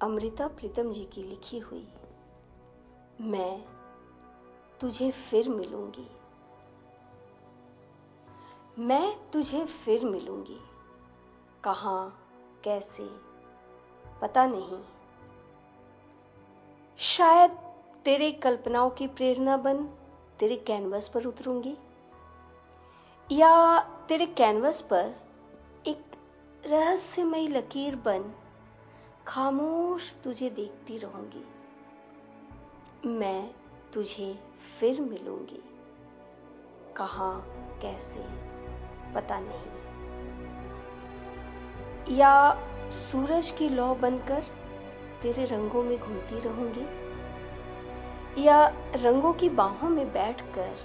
अमृता प्रीतम जी की लिखी हुई। मैं तुझे फिर मिलूँगी। मैं तुझे फिर मिलूँगी। कहाँ, कैसे, पता नहीं। शायद तेरे कल्पनाओं की प्रेरणा बन तेरे कैनवस पर उतरूँगी। या तेरे कैनवस पर एक रहस्यमयी लकीर बन खामोश तुझे देखती रहूँगी। मैं तुझे फिर मिलूँगी। कहा, कैसे, पता नहीं। या सूरज की लौ बनकर तेरे रंगों में घूमती रहूँगी? या रंगों की बाहों में बैठकर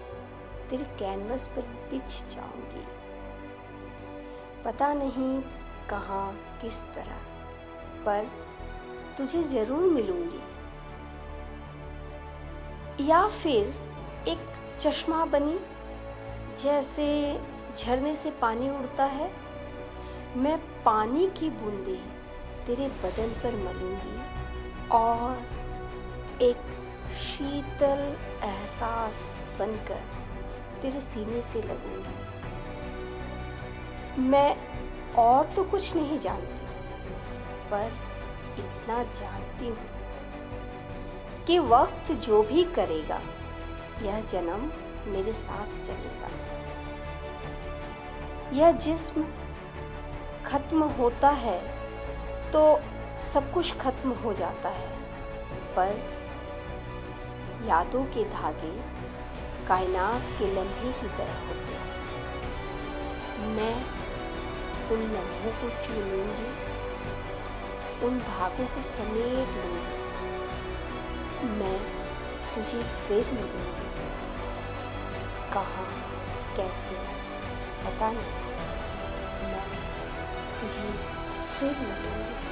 तेरे कैनवस पर बिछ जाऊँगी? पता नहीं कहाँ, किस तरह। पर तुझे ज़रूर मिलूँगी। या फिर एक चश्मा बनी, जैसे झरने से पानी उड़ता है, मैं पानी की बूंदे तेरे बदन पर मलूँगी और एक शीतल एहसास बनकर तेरे सीने से लगूँगी। मैं और तो कुछ नहीं जानती। पर इतना जानती हूँ कि वक्त जो भी करेगा, यह जन्म मेरे साथ चलेगा। यह जिस्म खत्म होता है तो सब कुछ खत्म हो जाता है, पर यादों के धागे कायनात के लम्हे की तरह होते हैं। मैं उन लम्हों को चुनूँगी उन भागों को समेट लू। मैं तुझे फिर मिलूँगी। कहा, कैसे, पता नहीं। मैं तुझे फिर मिलूँगी।